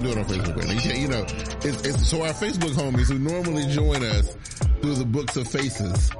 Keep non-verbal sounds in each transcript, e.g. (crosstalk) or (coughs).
can't do it on Facebook right now. You can't, you know, it's, it's, so our Facebook homies who normally join us through the books of faces,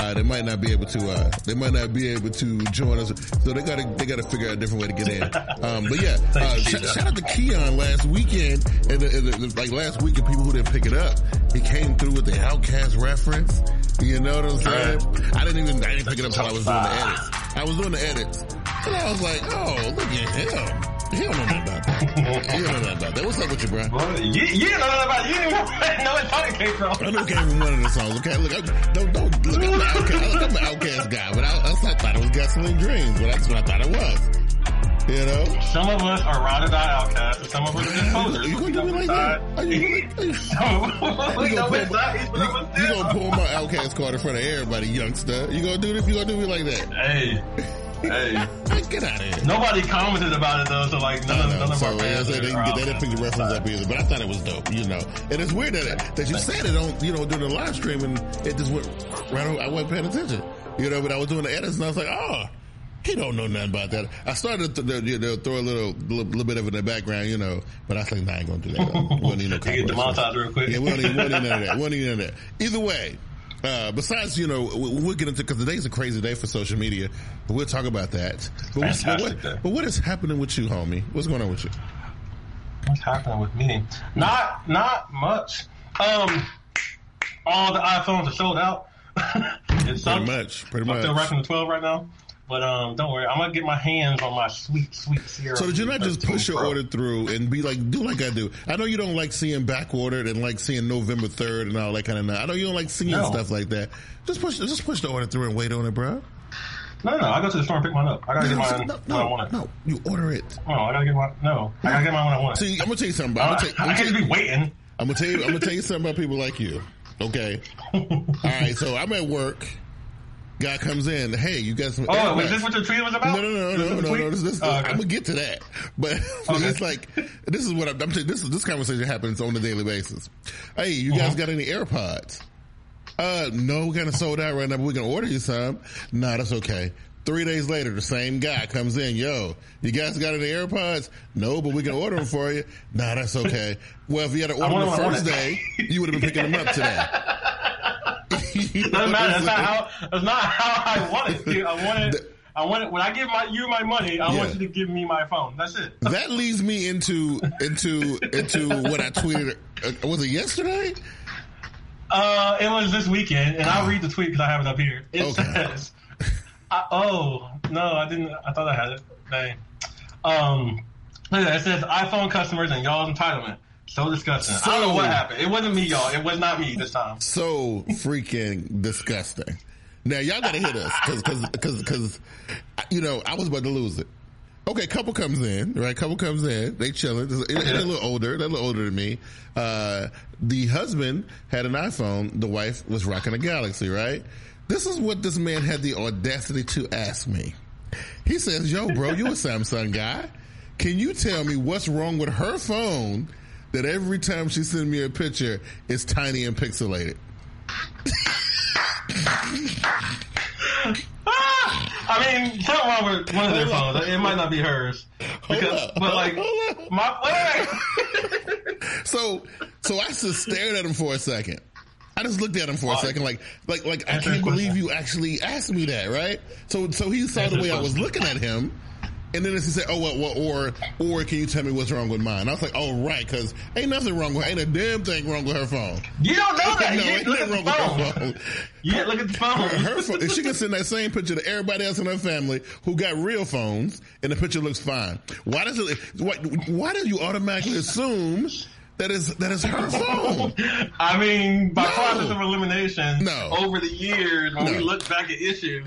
uh, they might not be able to, uh, they might not be able to join us. So they gotta, they gotta figure out a different way to get in. Um, but yeah, (laughs) uh, shout, shout, out to Keon last weekend and, the, and the, like last weekend, people who didn't pick it up, he came through with the OutKast reference. You know what I'm saying? I didn't even, I didn't pick it up until I was doing the edits. I was doing the edits. And I was like, oh, look at him. He don't know nothing about that. he don't know nothing about that. What's up with you, bro? Well, you, you don't know nothing about it. You (laughs) didn't even know what song it came from. I know it came from one of the songs. Okay, look, I, don't, don't, look, I'm an OutKast, look, I'm an OutKast guy, but I, I, I thought it was Gasoline Dreams, but that's what I thought it was. You know? Some of us are or die outcasts, and some of us are just posers. Are you going to do me like that? Are you (laughs) (laughs) gonna pull my OutKast card in front of everybody, youngster. You gonna do this? You gonna do me like that? Hey. Hey, (laughs) get out of here! Nobody commented about it though, so like none, of, none of so, our fans. they, didn't, they didn't pick the reference up either, but I thought it was dope, you know. And it's weird that that you said it on, you know, during the live stream, and it just went right. Over, I wasn't paying attention, you know. But I was doing the edits, and I was like, oh, he don't know nothing about that. I started to you know, throw a little, little, little bit of it in the background, you know, but I think, nah, I ain't gonna do that. We don't need no (laughs) Get real quick. Yeah, we don't need, we don't need none of that. We don't need none of that. Either way, uh, besides, you know, we'll get into, cause today's a crazy day for social media, but we'll talk about that. But, but, what, but what is happening with you, homie? What's going on with you? What's happening with me? Not, not much. Um, all the iPhones are sold out. (laughs) it Pretty much. Pretty much. I'm still rocking the 12 right now. But um, don't worry, I'm gonna get my hands on my sweet, sweet syrup. So did you not just push your order through and be like, do like I do? I know you don't like seeing back ordered and like seeing November third and all that kind of. Stuff. I know you don't like seeing no. stuff like that. Just push, just push the order through and wait on it, bro. No, no, I go to the store and pick mine up. I gotta no, get mine no, no, I want it. No, you order it. No, I gotta get my no. I gotta get mine when I want it. See, I'm gonna tell you something. About, I'm gonna tell, I'm I can't be waiting. I'm gonna tell you. I'm gonna tell you something about people like you. Okay. (laughs) all right. So I'm at work guy comes in, hey, you got some. Oh, was this what your tweet was about? No, no, no, no, no, no. This, this, oh, okay. I'm gonna get to that, (laughs) but okay. it's like this is what I'm. I'm this this conversation happens on a daily basis. Hey, you guys mm-hmm. got any AirPods? Uh, no, we kind of sold out right now, but we can order you some. Nah, that's okay. Three days later, the same guy comes in. Yo, you guys got any AirPods? No, but we can order them for you. Nah, that's okay. Well, if you had to order them the first day, you would have been picking them up today. (laughs) (laughs) Doesn't matter. That's not how. That's not how I want it. I want it. I want it when I give my you my money. I yeah. want you to give me my phone. That's it. That leads me into into into what I tweeted. Uh, was it yesterday? Uh, it was this weekend, and I'll read the tweet because I have it up here. It okay. says, I, "Oh no, I didn't. I thought I had it. Dang. Um, it says iPhone customers and y'all's entitlement. So disgusting. So, I don't know what happened. It wasn't me, y'all. It was not me this time. So freaking disgusting. Now y'all gotta hit us because because because because you know I was about to lose it. Okay, couple comes in, right? Couple comes in, they chilling. They're, they're a little older. They're a little older than me. Uh, the husband had an iPhone. The wife was rocking a Galaxy, right? This is what this man had the audacity to ask me. He says, "Yo, bro, you a Samsung guy? Can you tell me what's wrong with her phone that every time she sends me a picture, it's tiny and pixelated. (laughs) Ah! I mean, something wrong with one of their phones. It might not be hers. Because, but like, my (laughs) so, so I just stared at him for a second. I just looked at him for a second, like, like, like I can't believe you actually asked me that, right? So, so he saw the way I was looking at him, and then she said, "Oh, well, well, or, or can you tell me what's wrong with mine?" I was like, "Oh, right, because ain't nothing wrong with, ain't a damn thing wrong with her phone." You don't know that. (laughs) no, ain't nothing wrong phone. with her phone. You look at the phone. Her, her phone. If she can (laughs) send that same picture to everybody else in her family who got real phones, and the picture looks fine, why does it? Why, why do you automatically assume? That is that is her phone. (laughs) I mean, by no. process of elimination, no. over the years, when no. we look back at issues,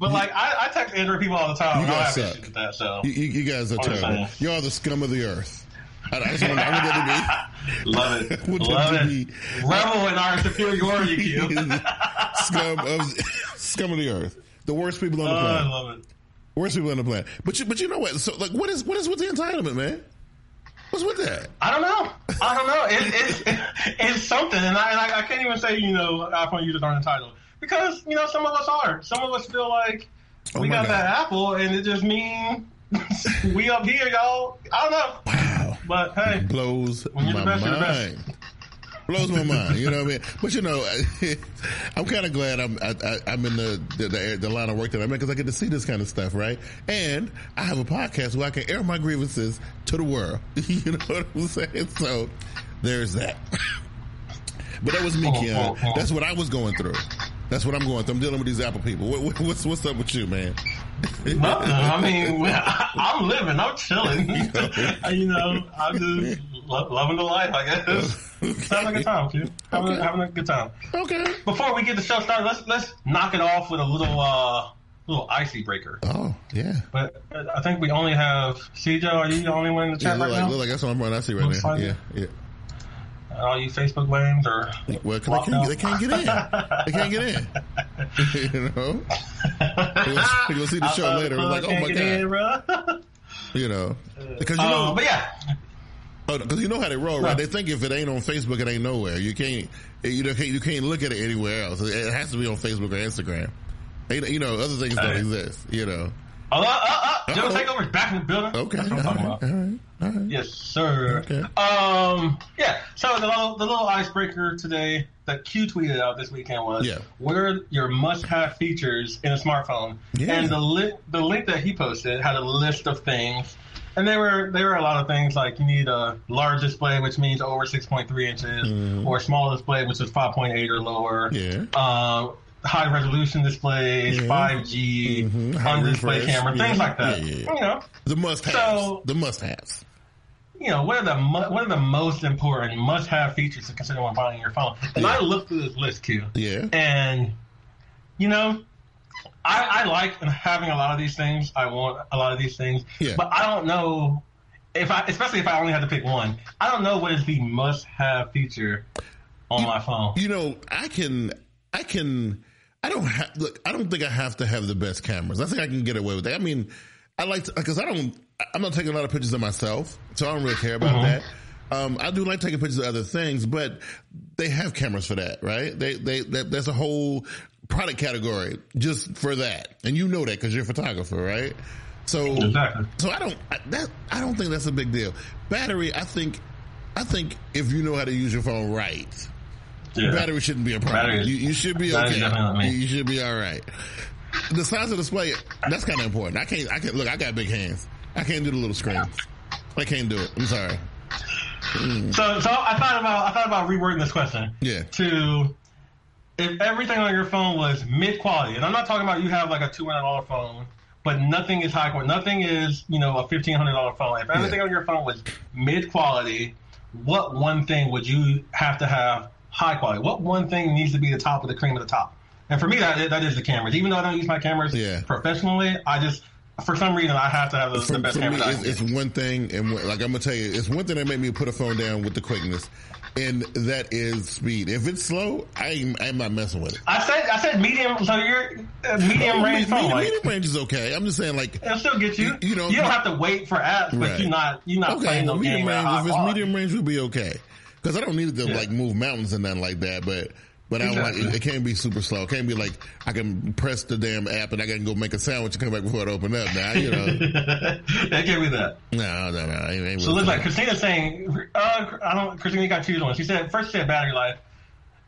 but like I, I text Android people all the time. You guys suck. With that, so you, you guys are terrible. You're the scum of the earth. I, I just want, I want that to be. (laughs) Love it. (laughs) Love it. Be, Revel in our superiority, Q. (laughs) scum of scum of the earth. The worst people on the oh, planet. I love it. Worst people on the planet. But you, but you know what? So like, what is what is with the entitlement, man? What's with that? I don't know. I don't know. It, it's it's something, and I, and I, I can't even say you know I iPhone users aren't entitled because you know some of us are. Some of us feel like oh we got God. that Apple, and it just means (laughs) we up here, y'all. I don't know. Wow. But hey, blows my mind. Blows my mind. You know what I mean? But you know, (laughs) I'm kind of glad I'm I, am in the, the, the line of work that I'm in because I get to see this kind of stuff, right? And I have a podcast where I can air my grievances to the world. (laughs) you know what I'm saying? So there's that. But that was me, Keon. That's what I was going through. That's what I'm going through. I'm dealing with these Apple people. What, what's what's up with you, man? (laughs) Nothing. I mean, I'm living. I'm chilling. (laughs) (laughs) you know, I'm just loving the life. I guess. having a good time, too. Having, okay. having a good time. Okay. Before we get the show started, let's let's knock it off with a little uh little icy breaker. Oh yeah. But I think we only have CJ. Are you the only one in the chat yeah, right like, now? Look like that's what I'm running. I see right Looks now. Like yeah, yeah all you Facebook lames or well, they can't, they can't get in. They can't get in. (laughs) (laughs) you know, you'll see the show later. Like, oh my god, in, you know, because you know, uh, but yeah. Because oh, you know how they roll, right? They think if it ain't on Facebook, it ain't nowhere. You can't, you know, you can't look at it anywhere else. It has to be on Facebook or Instagram. You know, other things don't exist. You know. Oh, uh, uh, uh, Joe Takeover's back in the building. Okay. That's what I'm talking about. All right. All right. Yes, sir. Okay. Um, yeah. So the little, the little icebreaker today that Q tweeted out this weekend was, yeah. what are your must-have features in a smartphone? Yeah. And the li- the link that he posted had a list of things, and there were there were a lot of things like you need a large display, which means over 6.3 inches, mm. or a small display, which is 5.8 or lower. Yeah. Um, high resolution displays, yeah. 5G, mm-hmm. on display camera, yeah. things like that. Yeah, you know, the must haves. So, the must haves. You know, what are the what are the most important must have features to consider when buying your phone? And I looked through this list, too. Yeah. And you know, I, I like having a lot of these things. I want a lot of these things, yeah. but I don't know if I, especially if I only had to pick one. I don't know what is the must have feature on you, my phone. You know, I can, I can I don't have, look, I don't think I have to have the best cameras. I think I can get away with that. I mean, I like to, cause I don't, I'm not taking a lot of pictures of myself, so I don't really care about mm-hmm. that. Um, I do like taking pictures of other things, but they have cameras for that, right? They, they, that, that's a whole product category just for that. And you know that because you're a photographer, right? So, exactly. so I don't, I, that, I don't think that's a big deal. Battery, I think, I think if you know how to use your phone right, yeah. Battery shouldn't be a problem. You, you, should be okay. You should be all right. The size of the display, that's kind of important. I can't, I can't, look, I got big hands. I can't do the little screens. I can't do it. I'm sorry. Mm. So, so I thought about, I thought about rewording this question. Yeah. To, if everything on your phone was mid quality, and I'm not talking about you have like a $200 phone, but nothing is high quality. Nothing is, you know, a $1,500 phone. If everything yeah. on your phone was mid quality, what one thing would you have to have high quality? What one thing needs to be the top of the cream of the top? And for me, that that is the cameras. Even though I don't use my cameras yeah. professionally, I just for some reason I have to have the, for, the best for cameras. Me, it's, it's, one thing, and like I'm gonna tell you, it's one thing that made me put a phone down with the quickness, and that is speed. If it's slow, I I'm not messing with it. I said I said medium. So you're uh, medium range phone. Medium, medium range is okay. I'm just saying like it'll still get you. You, know, you don't have to wait for apps, but right. you're not you're not okay, playing well, no medium range. If it's medium range, will be okay because I don't need to yeah. like move mountains and nothing like that. But But exactly. I don't like it, it. Can't be super slow. It can't be like I can press the damn app and I can go make a sandwich and come back before it open up. Now you know (laughs) that can't be that. No, no, no. Ain't, ain't so it looks like Christina's saying, uh, I don't. Christina got two ones. She said first she said battery life,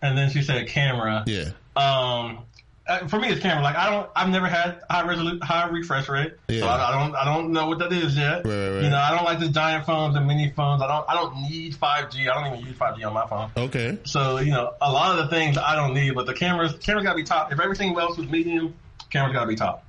and then she said camera. Yeah. Um, uh, for me, it's camera. Like I don't, I've never had high resolution, high refresh rate, yeah. so I, I, don't, I don't know what that is yet. Right, right. You know, I don't like the giant phones and mini phones. I don't, I don't need 5G. I don't even use 5G on my phone. Okay. So you know, a lot of the things I don't need, but the cameras, cameras gotta be top. If everything else was medium, cameras gotta be top.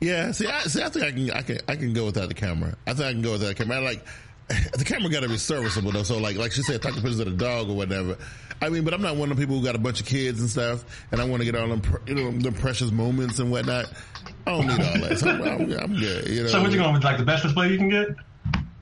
Yeah. See, I, see, I think I can, I can, I can go without the camera. I think I can go without the camera. I like (laughs) the camera got to be serviceable though. So like, like she said, take pictures of the dog or whatever. I mean, but I'm not one of the people who got a bunch of kids and stuff, and I want to get all them, you know, the precious moments and whatnot. I don't need all that. So I'm, I'm, I'm good. You know. So what you going with? Like the best display you can get?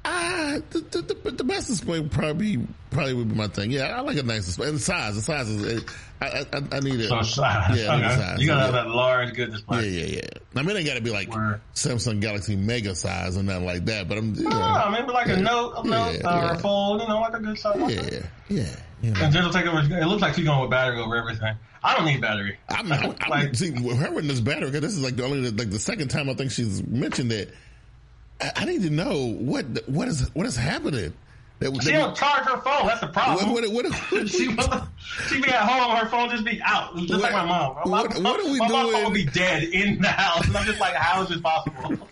Ah, the, the, the, the, best display would probably probably would be my thing. Yeah, I like a nice display. And the size, the size is, I, I, I need it. So size. Yeah, okay. size. You gotta have that large, good display. Yeah, yeah, yeah. I mean, it gotta be like Word. Samsung Galaxy Mega size or nothing like that. But I'm, you know, no, I mean, like yeah. a Note, a Note, yeah, uh, yeah. a Fold, you know, like a good size. Yeah, yeah. You know. Take over. It looks like she's going with battery over everything. I don't need battery. I'm, I'm, I'm like, see, her with this battery, this is like the only, like the second time I think she's mentioned it I, I need to know what what is what is happening. That, she don't charge her phone. That's the problem. What, what, what, (laughs) she she be at home, her phone just be out, just like my mom. My, what, are we my doing? phone will be dead in the house, and I'm just like, how is this possible?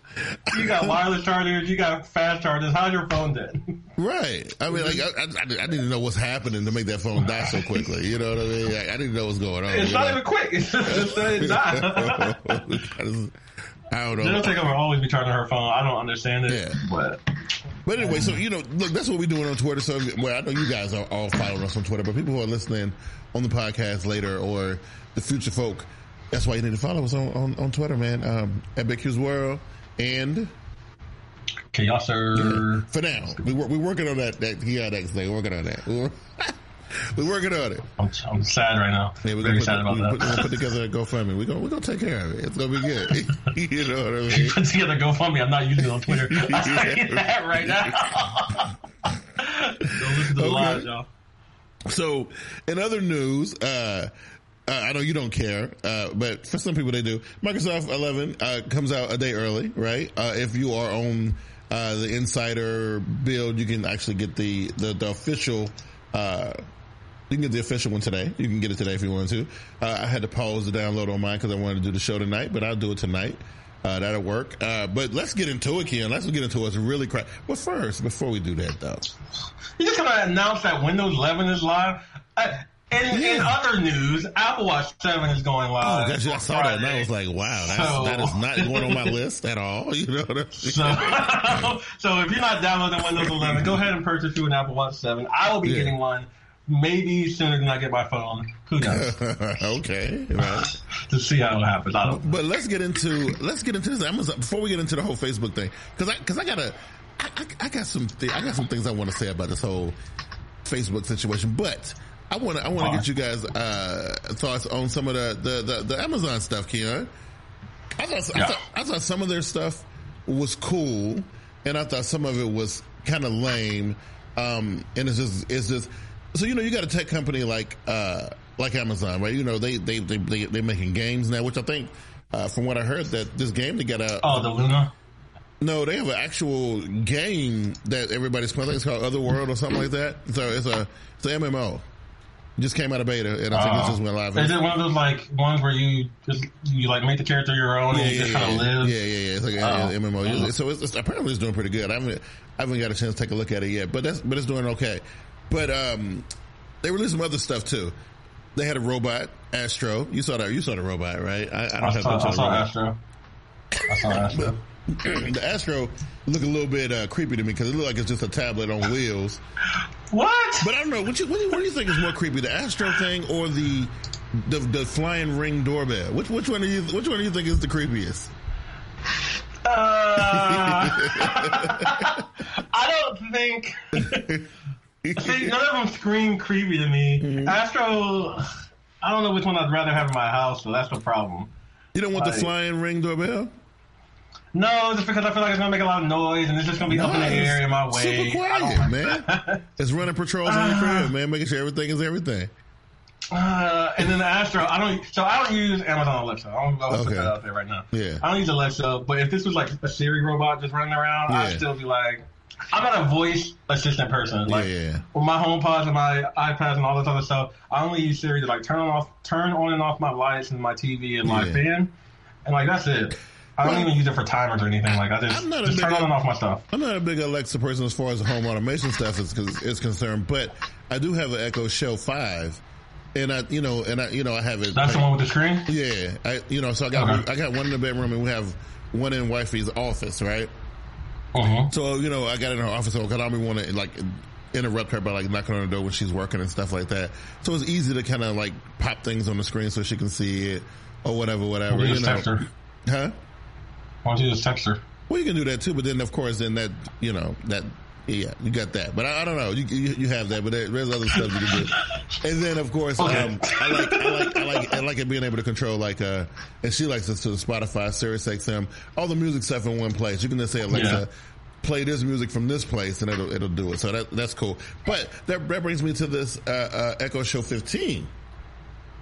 You got wireless chargers, you got fast chargers. How's your phone dead? Right. I mean, like, I, I, I, need to know what's happening to make that phone die so quickly. You know what I mean? I, I need to know what's going on. It's not know? even quick. (laughs) It's just that it died. I don't know. It'll take over always be charging her phone. I don't understand it. Yeah. But but anyway, so you know, look, that's what we're doing on Twitter. So well, I know you guys are all following us on Twitter, but people who are listening on the podcast later or the future folk, that's why you need to follow us on on, on Twitter, man. Um, at Big Q's World and Chaos. Yeah. For now, we we're working on that that X thing. We're working on that. We're (laughs) working on it. I'm, I'm sad right now. Yeah, we're Very gonna sad about that. Put, we're gonna put together a GoFundMe. We're gonna we're gonna take care of it. It's gonna be good. (laughs) you know what I (laughs) mean? Put together a GoFundMe. I'm not using it on Twitter. I'm saying that right now. Don't listen to the okay. lies, y'all. So, in other news, uh, uh, I know you don't care, uh, but for some people they do. Microsoft 11 uh, comes out a day early, right? Uh, if you are on uh, the insider build, you can actually get the the, the official uh, you can get the official one today. You can get it today if you want to. Uh, I had to pause the download on mine because I wanted to do the show tonight, but I'll do it tonight. Uh, that'll work. Uh, but let's get into it, Ken. Let's get into what's really crap. But first, before we do that, though, you just gonna announce that Windows 11 is live. I, in, yeah. in, other news, Apple Watch 7 is going oh, live. Oh, gosh, I saw Friday. that and I was like, wow, so, that is (laughs) not going on my list at all. You know what I mean? So, (laughs) so if you're not downloading Windows 11, go ahead and purchase you an Apple Watch 7. I will be yeah. getting one maybe sooner than I get my phone. Who knows? (laughs) okay, right. to see how it happens. I don't. But let's get into let's get into this Amazon before we get into the whole Facebook thing because I because I gotta I, I, I, got some th- I got some things I want to say about this whole Facebook situation, but. I want to I want to get you guys uh, thoughts on some of the the, the, the Amazon stuff, Keon. I thought, yeah. I thought I thought some of their stuff was cool, and I thought some of it was kind of lame. Um, and it's just it's just so you know, you got a tech company like uh, like Amazon, right? You know, they they they they they're making games now, which I think, uh, from what I heard, that this game they got a oh the Luna. No, they have an actual game that everybody's playing. it's called Otherworld or something like that. So it's a it's an MMO. It just came out of beta, and I think uh, it just went live. Is it one of those like ones where you just you like make the character your own yeah, and you yeah, just kind of live? Yeah, yeah, yeah. It's like oh. yeah, MMO. So it's, it's, apparently it's doing pretty good. I haven't I haven't got a chance to take a look at it yet, but that's but it's doing okay. But um, they released some other stuff too. They had a robot, Astro. You saw that. You saw the robot, right? I, I don't I have saw, I saw Astro. I saw (laughs) Astro. (clears throat) the Astro look a little bit uh, creepy to me because it looked like it's just a tablet on wheels. What? But I don't know. What, you, what, do you, what, do you, think is more creepy, the Astro thing or the the, the flying ring doorbell? Which which one do you which one do you think is the creepiest? Uh, (laughs) I don't think. See, none of them scream creepy to me. Mm-hmm. Astro, I don't know which one I'd rather have in my house, so that's the problem. You don't want like, the flying ring doorbell? No, just because I feel like it's gonna make a lot of noise and it's just gonna be nice. up in the air in my way. Super quiet, man. (laughs) it's running patrols in the crib, man, making sure everything is everything. Uh, and then the Astro, I don't. So I don't use Amazon Alexa. I'm gonna okay. put that out there right now. Yeah. I don't use Alexa, but if this was like a Siri robot just running around, yeah. I'd still be like, I'm not a voice assistant person. Like yeah. with my HomePods and my iPads and all this other stuff, I only use Siri to like turn on off, turn on and off my lights and my TV and my yeah. fan, and like that's it. I don't well, even use it for timers or anything. Like I just, I'm not just turn on and off my stuff. I'm not a big Alexa person as far as the home automation stuff is, is concerned, but I do have an Echo Show Five and I, you know, and I, you know, I have it. That's the one with the screen. Yeah, I, you know, so I got, okay. I got one in the bedroom, and we have one in wifey's office, right? Uh-huh. So you know, I got in her office because I don't want to like interrupt her by like knocking on the door when she's working and stuff like that. So it's easy to kind of like pop things on the screen so she can see it or whatever, whatever. You, you know, text her. huh? Why don't you just text her? Well, you can do that too, but then of course, then that you know that yeah, you got that. But I, I don't know. You, you, you have that, but there, there's other stuff you can do. (laughs) And then of course, okay. um, I like I like I like I like it being able to control like uh, and she likes us to the Spotify, Sirius XM, all the music stuff in one place. You can just say Alexa. Yeah. Play this music from this place and it'll it'll do it. So that that's cool. But that that brings me to this uh, uh, Echo Show 15.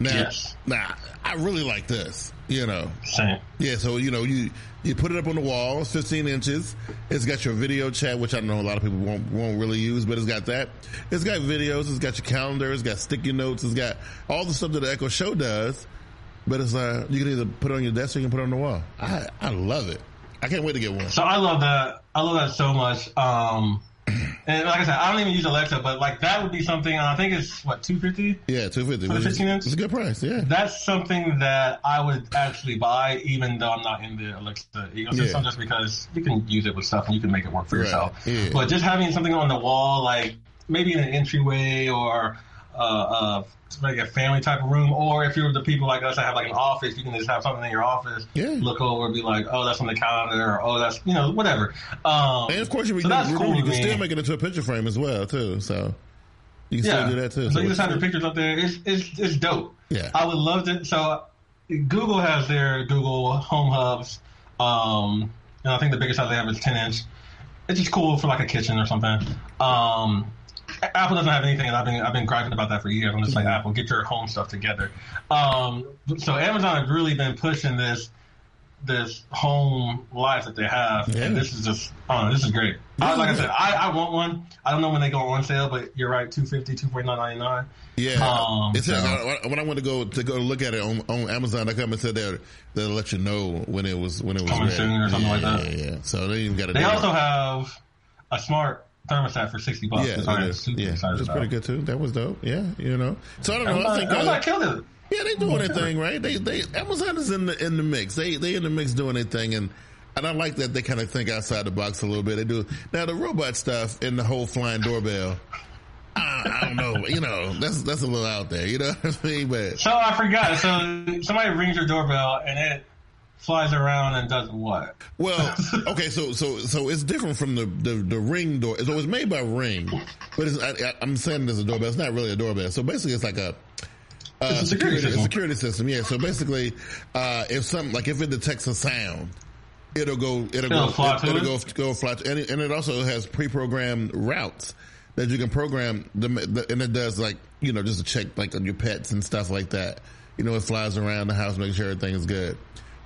Now, yes. now I really like this. You know, same. Yeah. So you know you you put it up on the wall. It's 15 inches. It's got your video chat, which I know a lot of people won't won't really use, but it's got that. It's got videos. It's got your calendar. It's got sticky notes. It's got all the stuff that the Echo Show does. But it's uh, you can either put it on your desk or you can put it on the wall. I I love it. I can't wait to get one. So I love that. I love that so much. Um, (clears throat) and like I said, I don't even use Alexa, but like that would be something. I think it's what two fifty. Yeah, two fifty. For fifteen inch. It's a good price. Yeah, that's something that I would actually buy, even though I'm not in the Alexa ecosystem, yeah. just because you can use it with stuff and you can make it work for right. yourself. Yeah. But just having something on the wall, like maybe in an entryway or uh, uh, like a family type of room, or if you're the people like us that have like an office, you can just have something in your office. Yeah. Look over, and be like, oh, that's on the calendar, or oh, that's you know whatever. Um, and of course, you, so you, cool you can still make it into a picture frame as well too. So you can yeah. still do that too. So, so you just have your pictures up there. It's it's it's dope. Yeah. I would love to. So Google has their Google Home Hubs. Um, and I think the biggest size they have is 10 inch. It's just cool for like a kitchen or something. Um, Apple doesn't have anything, and I've been I've been griping about that for years. I'm just like Apple, get your home stuff together. Um, so Amazon has really been pushing this this home life that they have, yeah. and this is just oh, this is great. I, like I said, I, I want one. I don't know when they go on sale, but you're right, 250 249 Yeah, um, it says so. when I went to go to go look at it on, on Amazon, they come and said they'll they'll let you know when it was when it was coming ready. soon or something yeah, like that. Yeah, yeah. So they even got it. They also have a smart thermostat for sixty bucks. Yeah. Yeah, that's pretty good too. That was dope. Yeah, you know. So I don't know. I think Amazon uh, killed it. Yeah, they doing their thing, right? They they Amazon is in the in the mix. They they in the mix doing their thing, and and I like that they kind of think outside the box a little bit. They do now the robot stuff and the whole flying doorbell. I, I don't know, you know, that's that's a little out there, you know what I mean? But so I forgot. So somebody rings your doorbell and it flies around and does what? Well, (laughs) okay, so so so it's different from the the, the ring door. So it's made by Ring, but it's, I, am saying it's a doorbell. It's not really a doorbell. So basically, it's like a. Uh, it's a security, security, system. security system. Yeah. So basically, uh, if some like if it detects a sound, it'll go it'll, it'll go fly it, will go go fly to, and it, and it also has pre-programmed routes that you can program the, the, and it does like you know just to check like on your pets and stuff like that. You know, it flies around the house, making sure everything is good.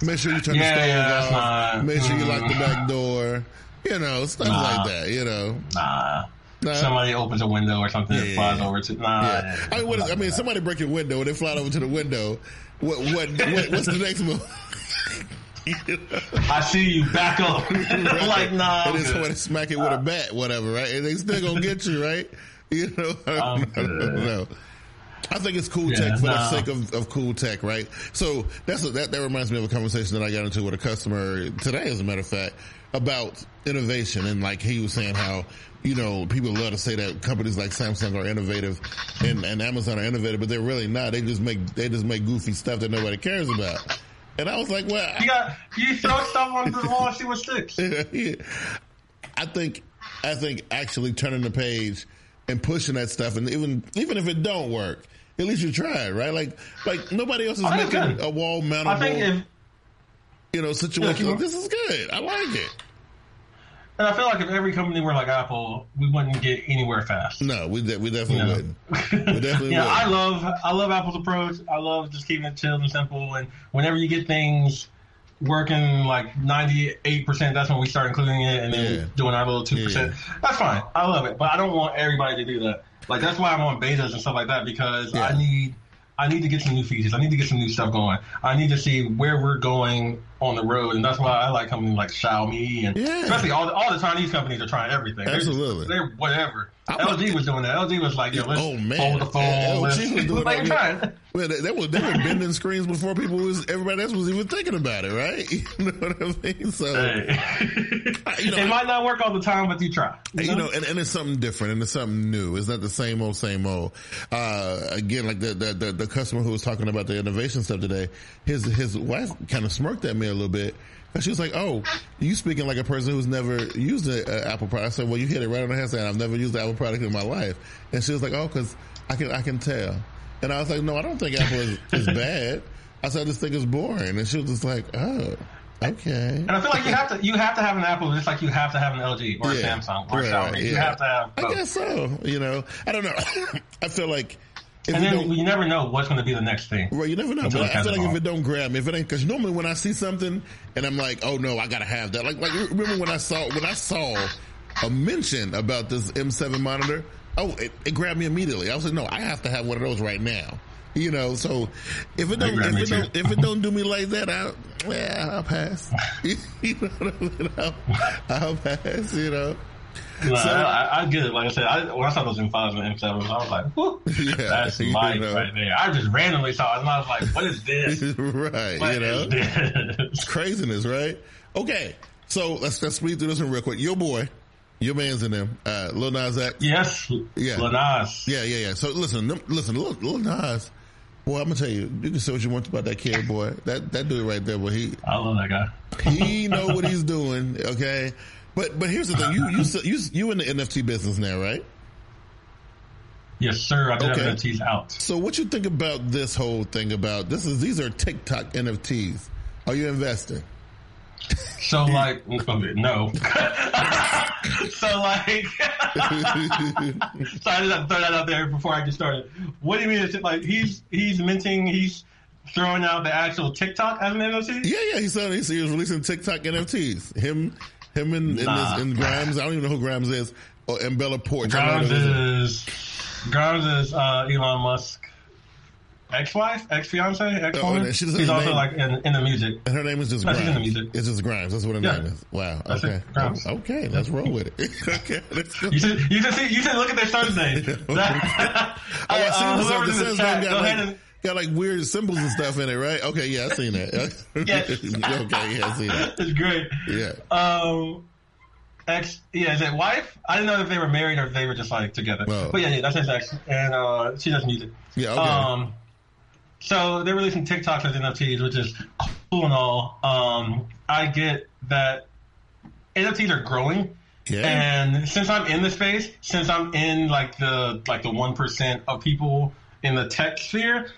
Make sure you turn yeah, the stove yeah, off. Not, Make sure you lock the back mm-hmm. door. You know, stuff nah, like that. You know, nah. Nah. Somebody opens a window or something, yeah. flies over to. Nah, yeah. I mean, what is, I mean, somebody break your window and they fly over to the window. What? What? what what's the next move? I see you back up. (laughs) like nah. And then somebody smack it with a bat, whatever, right? And they still gonna get you, right? You know, (laughs) I don't, I don't know. I think it's cool yeah, tech for the sake of, of cool tech, right? So that's a, that that reminds me of a conversation that I got into with a customer today, as a matter of fact, about innovation and like he was saying how you know people love to say that companies like Samsung are innovative and, and Amazon are innovative, but they're really not. They just make they just make goofy stuff that nobody cares about. And I was like, well, you got you throw stuff on the wall and see what sticks. (laughs) yeah. I think I think actually turning the page and pushing that stuff, and even even if it don't work, at least you tried, right? Like, like nobody else is making a wall mountable. I think if, you know, situation. Yeah, this is good. I like it. And I feel like if every company were like Apple, we wouldn't get anywhere fast. No, we de- we definitely You know? wouldn't. We definitely (laughs) yeah, I wouldn't. love I love Apple's approach. I love just keeping it chill and simple. And whenever you get things working like ninety eight percent, that's when we start including it and then Yeah. doing our little two percent. That's fine. I love it, but I don't want everybody to do that. Like that's why I'm on betas and stuff like that because Yeah. I need I need to get some new features. I need to get some new stuff going. I need to see where we're going on the road, and that's why I like companies like Xiaomi and Yeah. especially all the, all the Chinese companies are trying everything. They're just- Absolutely. they're whatever. I'm LG was doing that. LG was like, yo, let's Oh, man. hold the phone. Yeah, LG was doing (laughs) like, that. Well, they, they were they were bending screens before people was everybody else was even thinking about it, right? (laughs) You know what I mean? So Hey. you know, it might not work all the time, but you try. you know, and, and it's something different and it's something new. It's not the same old, same old. Uh, again, like the, the, the, the customer who was talking about the innovation stuff today, his, his wife kind of smirked at me a little bit. And she was like, "Oh, you speaking like a person who's never used an Apple product." I said, "Well, you hit it right on the head. Saying I've never used an Apple product in my life." And she was like, "Oh, because I can I can tell." And I was like, "No, I don't think Apple is, is (laughs) bad." I said, "I just think it's boring." And she was just like, "Oh, okay." And I feel like you have to you have to have an Apple just like you have to have an LG or a Samsung or a Right, Xiaomi. You have to have I guess so. You know, I don't know. (coughs) I feel like if and you then you never know what's going to be the next thing. well, you never know. But I feel catches like if it don't grab me, if it ain't, because normally when I see something and I'm like, oh no, I gotta have that. Like, like remember when I saw when I saw a mention about this M7 monitor? Oh, it, it grabbed me immediately. I was like, no, I have to have one of those right now. You know, so if it don't, if it don't, if it don't do me like that, I, yeah, I'll pass. (laughs) (laughs) you know I mean? I'll, I'll pass. You know. No, So- I, I, get it. Like I said, I, when I saw those M5s and M7s, I was like, Whew, Yeah, that's know. right there. I just randomly saw it and I was like, what is (laughs) this? right. What you know. is this? craziness, right? Okay, so let's let's speed through this one real quick. Your boy, your man's in them, uh, Lil Nas X. Yes, Yeah. Lil Nas. yeah, yeah, yeah. So listen, listen, Lil, Lil Nas. Boy, I'm gonna tell you, you can say what you want about that kid, boy. That that dude right there, boy, he I love that guy. he know what he's doing. Okay, but but here's the thing, you you you you in the NFT business now, right? Yes, sir. I did Okay. have NFTs out. So what you think about this whole thing about this is these are TikTok NFTs? Are you investing? So (laughs) like, (laughs) no. (laughs) (laughs) so like, (laughs) so I just have to throw that out there before I get started. What do you mean? It's like he's he's minting, he's throwing out the actual TikTok as an NFT. Yeah, yeah, he's said he said he was releasing TikTok NFTs. Him, him and, Nah. and Grimes. I don't even know who Grimes is. Or and Bella Poarch. I Grimes know that was- is Grimes is uh, Elon Musk ex-wife, ex-fiance, ex-woman. Oh, and she doesn't He's have a also like in, in the music. and her name is just No, she's in the Grimes. music. It's just Grimes. That's what her Yeah. name is. Wow. That's okay. it, Grimes. Okay. Let's roll with it. (laughs) okay. Let's go. You should you should see you should look at their stars name. (laughs) (laughs) Oh, I seen this. whoever's The in the chat, name go got ahead like, and got like weird symbols and stuff in it, right? Okay. Yeah, I seen that. Yes. okay. Yeah, I seen that. it's great. Yeah. Um, ex, yeah, is it wife? I didn't know if they were married or if they were just like together. Oh. But yeah, yeah, that's his ex, and uh, she does music. Yeah. Okay. Um, so they're releasing TikToks as NFTs, which is cool and all. Um, I get that NFTs are growing. yeah. And since I'm in the space, since I'm in like the like the one percent of people in the tech sphere,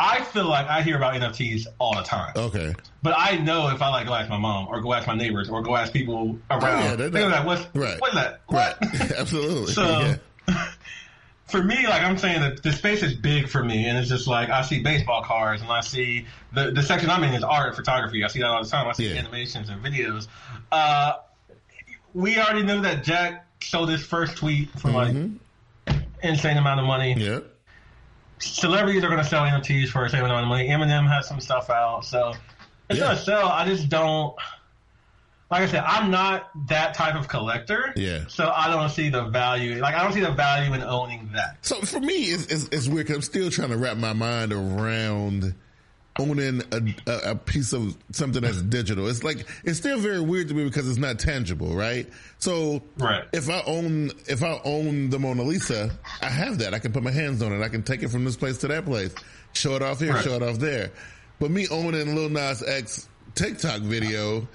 I feel like I hear about NFTs all the time. okay. But I know if I like go ask my mom or go ask my neighbors or go ask people around, Oh, yeah, they're they're like, "What's right. What's that? Right. What?" (laughs) Absolutely. So yeah. (laughs) for me, like I'm saying that the space is big for me, and it's just like I see baseball cards, and I see the the section I'm in is art and photography. I see that all the time. I see Yeah. animations and videos. Uh, we already knew that Jack sold his first tweet for like insane amount of money. Mm-hmm. Yeah. Celebrities are going to sell NFTs for a insane amount of money. Eminem has some stuff out, so it's Yeah. going to sell. I just don't. Like I said, I'm not that type of collector. Yeah. So I don't see the value. Like I don't see the value in owning that. So for me, it's, it's, it's weird 'cause I'm still trying to wrap my mind around owning a, a, a piece of something that's digital. It's like, it's still very weird to me because it's not tangible, right? So Right. if I own, if I own the Mona Lisa, I have that. I can put my hands on it. I can take it from this place to that place, show it off here, Right. show it off there. But me owning Lil Nas X TikTok video,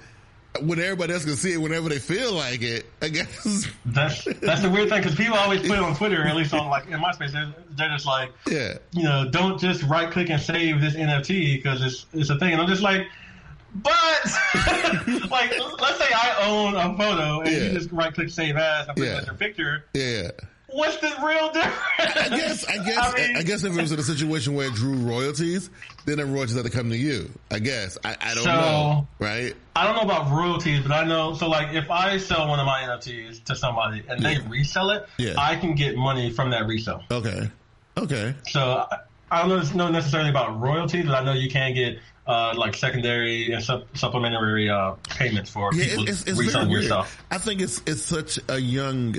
when everybody else can see it whenever they feel like it, I guess. That's that's the weird thing because people always put it on Twitter, at least on like in my space, they're, they're just like, Yeah. you know, don't just right click and save this NFT because it's it's a thing, and I'm just like, but (laughs) like, let's say I own a photo and Yeah. you just right click save as and put Yeah. your picture. Yeah. What's the real difference? I guess, I guess, I, mean, guess if it was in a situation where it drew royalties, then the royalties had to come to you. I guess. I, I don't So- know. Right? I don't know about royalties, but I know. So, like, if I sell one of my NFTs to somebody and they resell it, Yeah. I can get money from that resale. Okay. Okay. So, I- I don't know necessarily about royalties, but I know you can get uh, like secondary and sup- supplementary uh, payments for Yeah, people it's, it's reselling your stuff. I think it's it's such a young.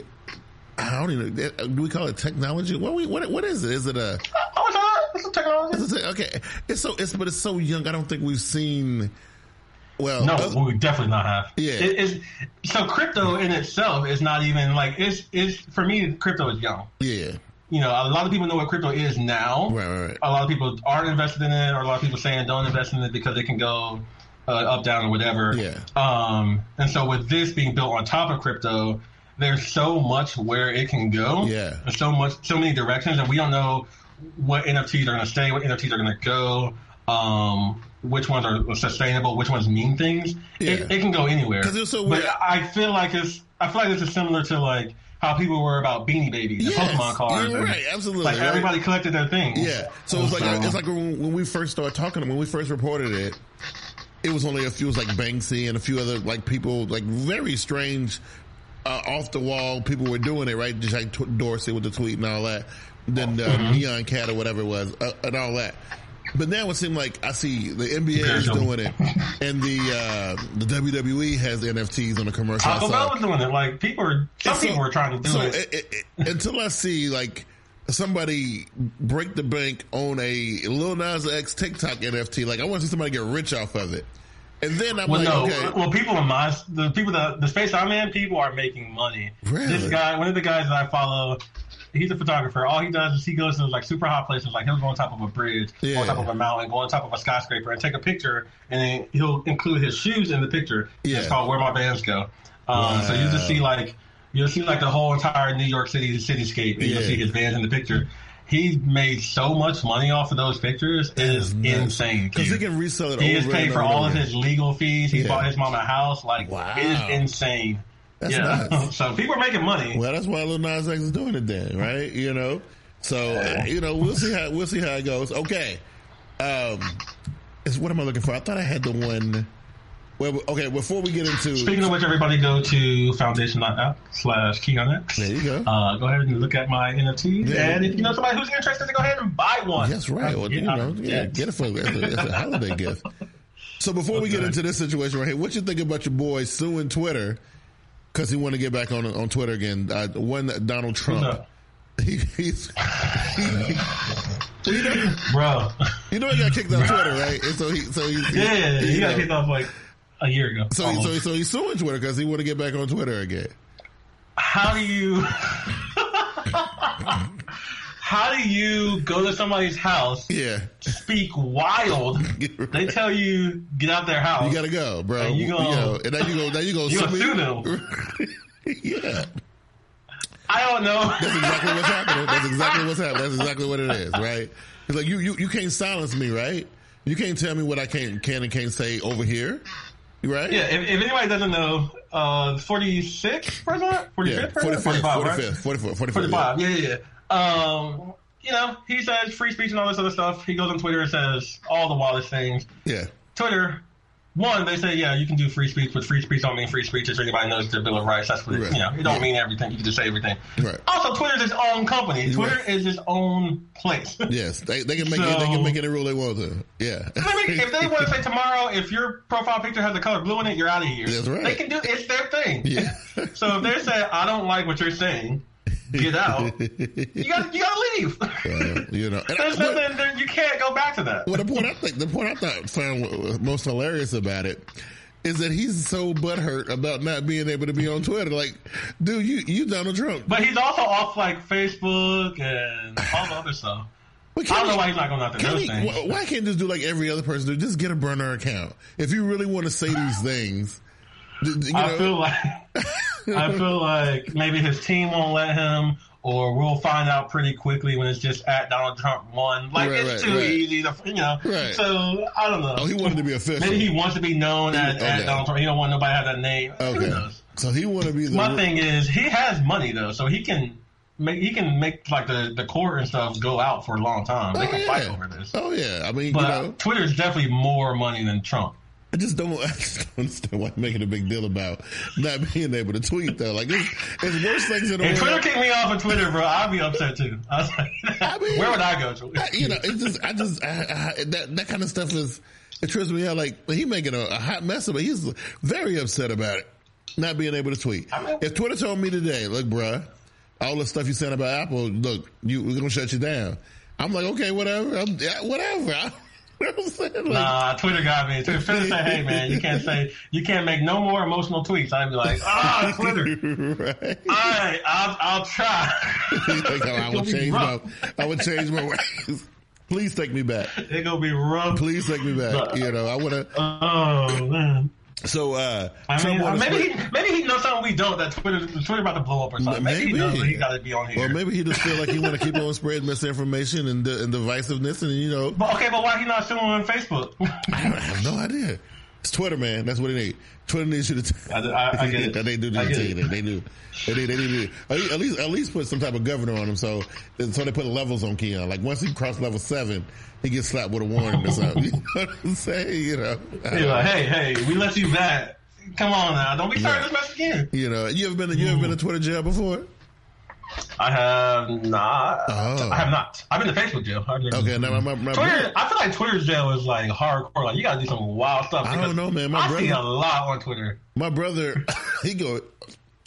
I don't even. Do we call it technology? What we what what is it? Is it a? Oh, it's a, it's a technology. Is it okay? It's so it's but it's so young. I don't think we've seen. Well, No, other- we definitely not have. Yeah. It is, so crypto in itself is not even like it's it's for me. Crypto is young. yeah, You know, a lot of people know what crypto is now. right, right, right. A lot of people aren't invested in it, or a lot of people saying don't invest in it because it can go uh, up, down, or whatever. Yeah. Um, and so with this being built on top of crypto, there's so much where it can go. Yeah. There's so much, so many directions, and we don't know what NFTs are going to stay, what NFTs are going to go. Um, which ones are sustainable? Which ones mean things? It, Yeah. it can go anywhere. 'Cause it's so but. I feel like it's. I feel like this is similar to like how people were about Beanie Babies and Yes, Pokemon cards. you're and, right, absolutely, Like right. everybody collected their things. Yeah. So it's like So- it's like when, we first started talking, to them, when we first reported it, it was only a few, it was like Banksy and a few other like people, like very strange, uh, off the wall people were doing it, right? Just like T- Dorsey with the tweet and all that. Then uh, Mm-hmm. Nyan Cat or whatever it was, uh, and all that. But now it seems like I see the NBA is doing it, and the uh, the WWE has NFTs on the commercial. Taco side. Bell was doing it. Like people are, some so- people were trying to do so it. it- it- it- until I see like somebody break the bank on a Lil Nas X TikTok NFT, like I want to see somebody get rich off of it. And then I'm Well, like, no. okay, Well, people in my the people that the space I'm in, people are making money. Really? This guy, one of the guys that I follow, he's a photographer. All he does is he goes to like super hot places, like he'll go on top of a bridge, Yeah. go on top of a mountain, go on top of a skyscraper, and take a picture, and then he'll include his shoes in the picture. Yeah. It's called "Where My Vans Go." Um, So you just see like you'll see like the whole entire New York City cityscape, and you'll see his Vans in the picture. He made so much money off of those pictures. It is insane. because he can resell it. He has paid for all of his legal fees. He Yeah. bought his mom a house. Like, Wow. it is insane. That's yeah. nuts. (laughs) so people are making money. Well, that's why Lil Nas X is doing it then, right? You know, so uh, you know we'll see how we'll see how it goes. Okay, um, is what am I looking for? I thought I had the one. Well, okay. Before we get into, Speaking of which, everybody go to foundation.app slash KeyOnX. there you go. Uh, go ahead and look at my NFTs. Yeah. And if you know somebody who's interested, to go ahead and buy one. That's right. Well, you know, yeah, get it for it's a, it's a (laughs) holiday gift. So before we get into this situation right here, what you think about your boy suing Twitter because he want to get back on on Twitter again? Uh, one Donald Trump. (laughs) He, he's, he, you know, Bro. (laughs) you know he got kicked off Twitter, right? And so he, so he, yeah, you he got know, kicked off like a year ago. So, so, so he's suing Twitter because he want to get back on Twitter again. how do you (laughs) how do you go to somebody's house Yeah, speak wild (laughs) they tell you get out their house you gotta go, bro. And you You gonna- and now you go, now you go (laughs) you gonna sue me. yeah, i don't know that's exactly what's happening. That's exactly what's happening. That's exactly what it is, right? It's like you, you, you can't silence me, right? You can't tell me what I can't can and can't say over here, right? yeah if, if anybody doesn't know uh 46 president 45th yeah. president 45th, 45 right? 45th, 44, 45, 45 yeah yeah yeah. Um you know he says free speech and all this other stuff. He goes on twitter and says all the wildest things. Yeah, Twitter, one, they say, yeah, you can do free speech, but free speech don't mean free speech. If anybody knows the Bill of Rights, that's what it, Right. you know, it don't Yeah. mean everything. You can just say everything. Right. Also, Twitter's its own company. Twitter Right. is its own place. yes. They, they can make it. They can make any rule they want to. Yeah. If they want to say tomorrow, if your profile picture has the color blue in it, you're out of here. That's right. They can do it's their thing. yeah. So if they say, I don't like what you're saying, get out, you got you got to leave. Uh, you know. And (laughs) I- There's nothing. There, you can't go back to that. Well, the point I think the point I thought found most hilarious about it is that he's so butthurt about not being able to be on Twitter. Like, dude, you you Donald Trump. But he's also off like Facebook and all the other stuff. But I don't know why he's not going after can those he- things. why can't just do like every other person do? Just get a burner account. If you really want to say these things, you know, I feel like I feel like maybe his team won't let him, or we'll find out pretty quickly when it's just at Donald Trump one. Like Right, it's right, too right. easy to, you know. Right. So I don't know. Oh, he wanted to be official. Maybe he wants to be known as, Okay. as Donald Trump. He don't want nobody to have that name. Who Okay. knows? So he want to be the. My thing is he has money though, so he can make he can make like the the court and stuff go out for a long time. They Oh, can yeah. fight over this. Oh yeah, I mean, But you know, Twitter is definitely more money than Trump. I just don't, (laughs) I just don't understand why making a big deal about not being able to tweet though. Like it's, it's worse things in the world. If Twitter kicked me off of Twitter, bro, I'd be upset too. (laughs) I was like, I (laughs) mean- where would I go to? You know, it's just, I just, I, I, that, that kind of stuff is, it trips me out. Like, he making a, a hot mess of it. He's very upset about it, not being able to tweet. If Twitter told me today, look, bruh, all the stuff you said about Apple, look, you, we're going to shut you down. I'm like, okay, whatever. I'm, yeah, whatever. You (laughs) know what I'm saying? Like, Nah, Twitter got me. Twitter said, "Hey, man, you can't (laughs) say you can't make no more emotional tweets." I'd be like, "Ah, (laughs) Twitter. right. All right, I'll I'll try." Like, oh, I would change my, rough. I would change my ways. Please take me back. It's gonna be rough. Please take me back. You know, I want to. Oh man. So, uh, I mean, maybe he, maybe he knows something we don't. That Twitter Twitter about to blow up or something. Maybe, he knows that he got to be on here. Or maybe he just feel like he want to keep on (laughs) spreading misinformation and, and divisiveness, and you know, But okay, but why he not suing on Facebook? I, don't, I have no idea. It's Twitter, man. That's what they need. Twitter needs you to. T- I, I, I get it. (laughs) they do I need to take it. it. They do. They need. They need to at least at least put some type of governor on him. So so they put levels on Keon. Like once he crossed level seven, he gets slapped with a warning or something. (laughs) You know what I'm saying? You know. He's like, hey, hey, we let you back. Come on now, don't be starting Right. this mess again. You know. You ever been? You ever been to Twitter jail before? I have not. Oh. I have not. I've been to Facebook jail. Okay. Now my, my, Twitter, I feel like Twitter's jail is like hardcore. Like you gotta do some wild stuff. I don't know, man. My I brother- see a lot on Twitter. My brother, (laughs) he go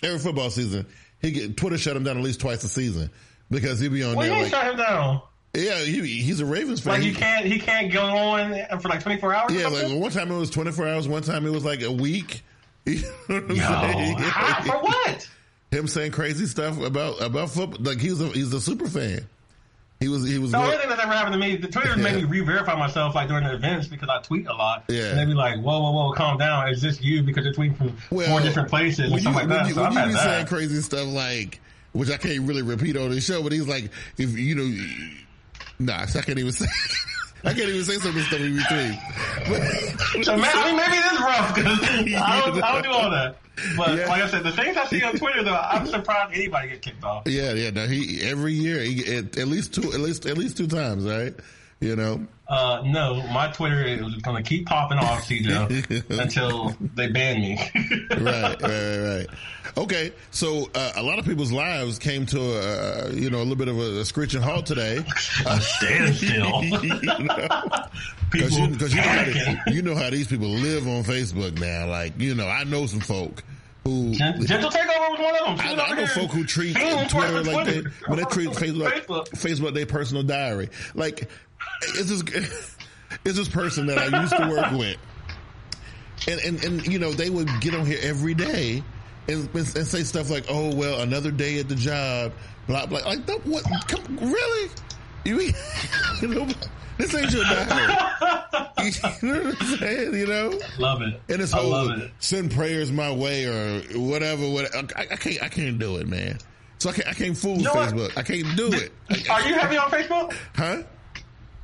every football season. He get Twitter shut him down at least twice a season because he be on Well, there ain't like, shut him down. yeah, he, he's a Ravens fan. Like He- can't, he can't go on for like twenty four hours. or yeah, like one time it was twenty four hours. One time it was like a week. (laughs) You know what I'm Yo, saying? how- for what? Him saying crazy stuff about about football. Like he's a he's a super fan. He was he was. The only thing that ever happened to me, the Twitter made me re-verify myself like during the events because I tweet a lot. Yeah. And they be like, whoa, whoa, whoa, calm down. Is this you because you're tweeting from four different places and stuff you, like that? You, so I've you had be that. saying crazy stuff like, which I can't really repeat on the show, but he's like, if you know, nah, I can't even say. (laughs) I can't even say some of the stuff in between. But, (laughs) So maybe, maybe it is rough because I don't, I don't do all that. But Yeah. like I said, the things I see on Twitter though, I'm surprised anybody get kicked off. yeah, yeah. No, he every year he at, at least two, at least at least two times, right? You know, Uh, no, my Twitter is going to keep popping off, CJ, (laughs) until they ban me. (laughs) right, right, right, right. Okay, so uh, a lot of people's lives came to a uh, you know a little bit of a, screeching halt today. (laughs) A standstill. you know? Because you, know how they- you know how these people live on Facebook now. Like, you know, I know some folk who. Gen- Gentle Takeover was one of them. I, She I know folk who treat Twitter towards like they, when they treat Facebook, Facebook. Facebook their personal diary. Like, it's this, it's this person that I used to work with. And, and, and, you know, they would get on here every day and, and say stuff like, oh, well, another day at the job, blah, blah. Like, that, what? Come, really? You, (laughs) you know, this ain't your diary. you (laughs) know what I'm saying? You know? Love it. And this I whole love it. send prayers my way or whatever. whatever. I, I can't. I can't do it, man. So I can't. I can't fool know what? Facebook. I can't do it. I- Are you happy on Facebook? huh?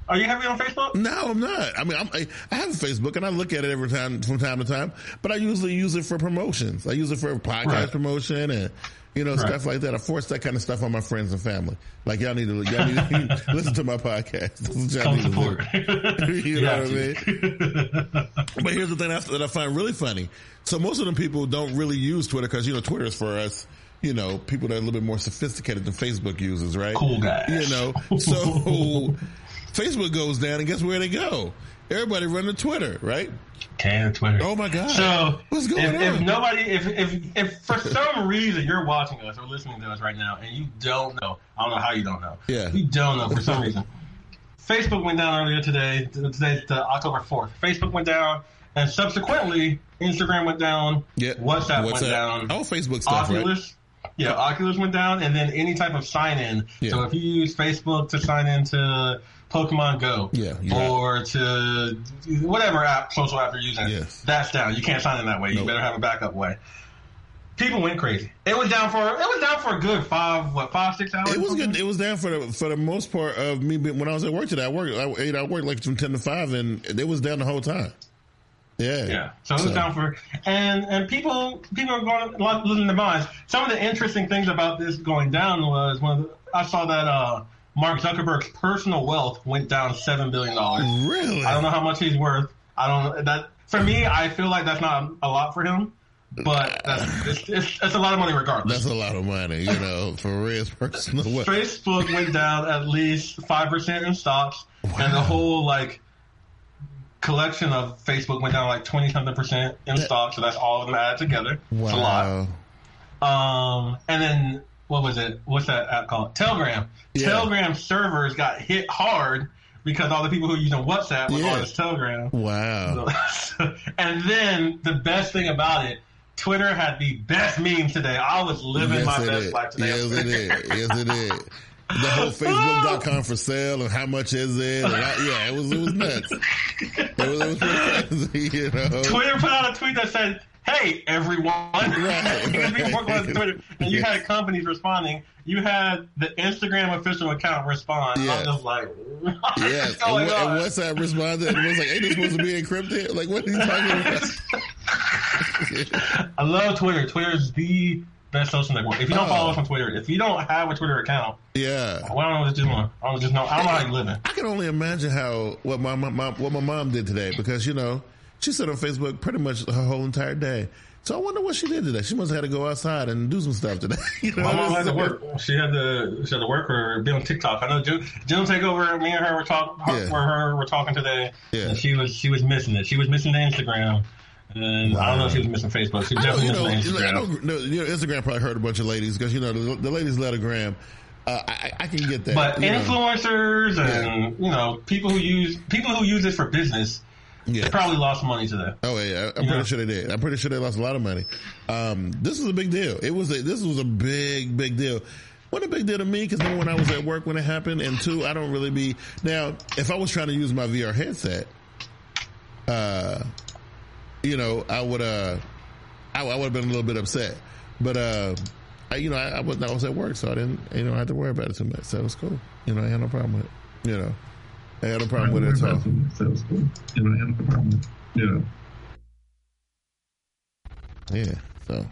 Are you heavy on Facebook? No, I'm not. I mean, I'm, I, I have a Facebook and I look at it every time from time to time, but I usually use it for promotions. I use it for podcast Right. promotion and you know Right. stuff like that. I force that kind of stuff on my friends and family. Like y'all need to y'all need to (laughs) listen to my podcast. (laughs) This is what y'all Come need to support. (laughs) you know what I mean? But here's the thing that that I find really funny. So most of them people don't really use Twitter because, you know, Twitter is for us, you know, people that are a little bit more sophisticated than Facebook users, right? Cool guys. You know, so Facebook goes down and guess where they go? Everybody run to Twitter, right? Can Twitter. Oh my God. So What's going if, if nobody, if, if if for some reason you're watching us or listening to us right now and you don't know, I don't know how you don't know. Yeah. You don't know for some reason. Facebook went down earlier today. Today's the October fourth. Facebook went down, and subsequently Instagram went down. Yeah. WhatsApp went down. Oh, Facebook stuff, right? Oculus. Yeah, Oculus went down, and then any type of sign in. Yeah. So if you use Facebook to sign into Pokemon Go, Yeah, or to whatever app, social app you're using, Yes. that's down. You can't sign in that way. You better have a backup way. people went crazy. It was down for it was down for a good five what five six hours. It was good. It was down for the for the most part of me when I was at work today. I worked I, I worked like from ten to five, and it was down the whole time. Yeah, yeah. So it was so. down for and and people people are going losing their minds. Some of the interesting things about this going down was when I saw that uh, Mark Zuckerberg's personal wealth went down seven billion dollars. Really? I don't know how much he's worth. I don't that for me. I feel like that's not a lot for him but that's it's, it's, it's, a lot of money regardless. That's a lot of money, you know, (laughs) for Red's personal wealth. Facebook went down at least five percent in stocks, wow. and the whole like collection of Facebook went down like twenty something percent in that, stocks. So that's all of them added together. Wow. It's a lot. Um, and then what was it? What's that app called? Telegram. Yeah. Telegram servers got hit hard because all the people who are using WhatsApp were yeah. on this Telegram. Wow. So, (laughs) and then the best thing about it Twitter had the best meme today. I was living yes, my best life today. Yes, it is. Yes, it is. The whole (laughs) Facebook.com for sale and how much is it? I, yeah, it was it was nuts. It was, it was (laughs) crazy, you know. Twitter put out a tweet that said, "Hey, everyone!" (laughs) Right, (laughs) right. Twitter, and you yes. had companies responding. You had the Instagram official account respond. Yes. I was like, (laughs) "Yes." And, what, and WhatsApp responded and was like, "Ain't this supposed to be encrypted? Like, what are you talking about?" I love Twitter. Twitter is the best social network. If you don't oh. follow us on Twitter, if you don't have a Twitter account, yeah, well, I don't know what do. I don't just know. I don't know how you living. I can only imagine how what my, my, my what my mom did today because you know she sat on Facebook pretty much her whole entire day. So I wonder what she did today. She must have had to go outside and do some stuff today. (laughs) you know, my mom had to work. She had to she had to work or be on TikTok. I know June, June take over. Me and her were talking. Yeah. her were talking today. Yeah. She was she was missing it. She was missing the Instagram. And wow. I don't know if she was missing Facebook. She definitely know, Instagram. Know, you know, Instagram probably hurt a bunch of ladies because you know the, the ladies let a gram. Uh, I, I, can get that. But influencers know. and you know people who use people who use it for business. Yeah. They probably lost money today. Oh yeah, I'm you pretty know? sure they did. I'm pretty sure they lost a lot of money. Um, this was a big deal. It was a, this was a big big deal. What a big deal to me because number one, I was at work when it happened, and two, I don't really be now. If I was trying to use my VR headset, uh, you know, I would, uh, I, I would have been a little bit upset, but, uh, I, you know, I, I, was, I was at work, so I didn't, you know, I had to worry about it too much. So it was cool. You know, I had no problem with it. You know, I had a problem with it at all. So it was cool. You know, I had no problem with it. You know. Yeah. So.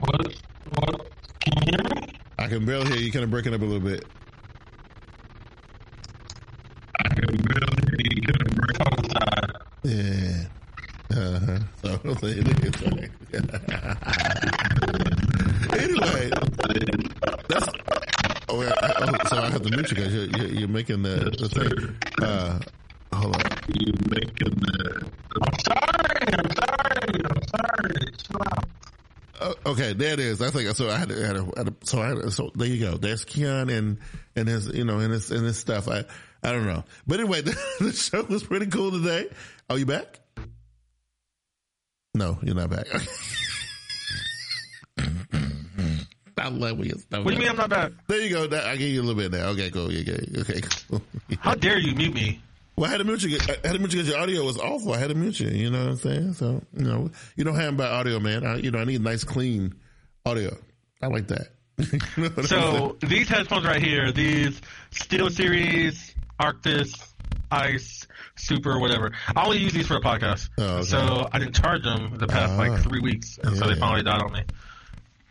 What? What? Can you hear me? I can barely hear you. Kind of breaking up a little bit. I can barely hear you. Kind of breaking up. Yeah. Uh-huh. (laughs) So (laughs) (laughs) anyway, that's. Oh, yeah, oh, so I have to mute you guys. You're, you're, you're making the, the thing. Uh, hold on. You're making the. I'm sorry. I'm sorry. I'm sorry. Uh, okay, there it is. I think so. I had had to, had so I had so there you go. There's Keon and and his you know and his and his stuff. I I don't know, but anyway, (laughs) the, the show was pretty cool today. Are you back? No, you're not back. I love when you What do you mean I'm not back? There you go. I gave you a little bit now. Okay, cool. Okay, okay, cool. (laughs) How dare you mute me? Well, I had to mute you. I had to mute you because your audio was awful. I had to mute you. You know what I'm saying? So, you know, you don't have by audio, man. I, you know, I need nice, clean audio. I like that. (laughs) you know so these headphones right here, these SteelSeries Arctis Ice Super, whatever. I only use these for the podcast, oh, okay. so I didn't charge them the past uh, like ah. three weeks, and yeah. so they finally died on me.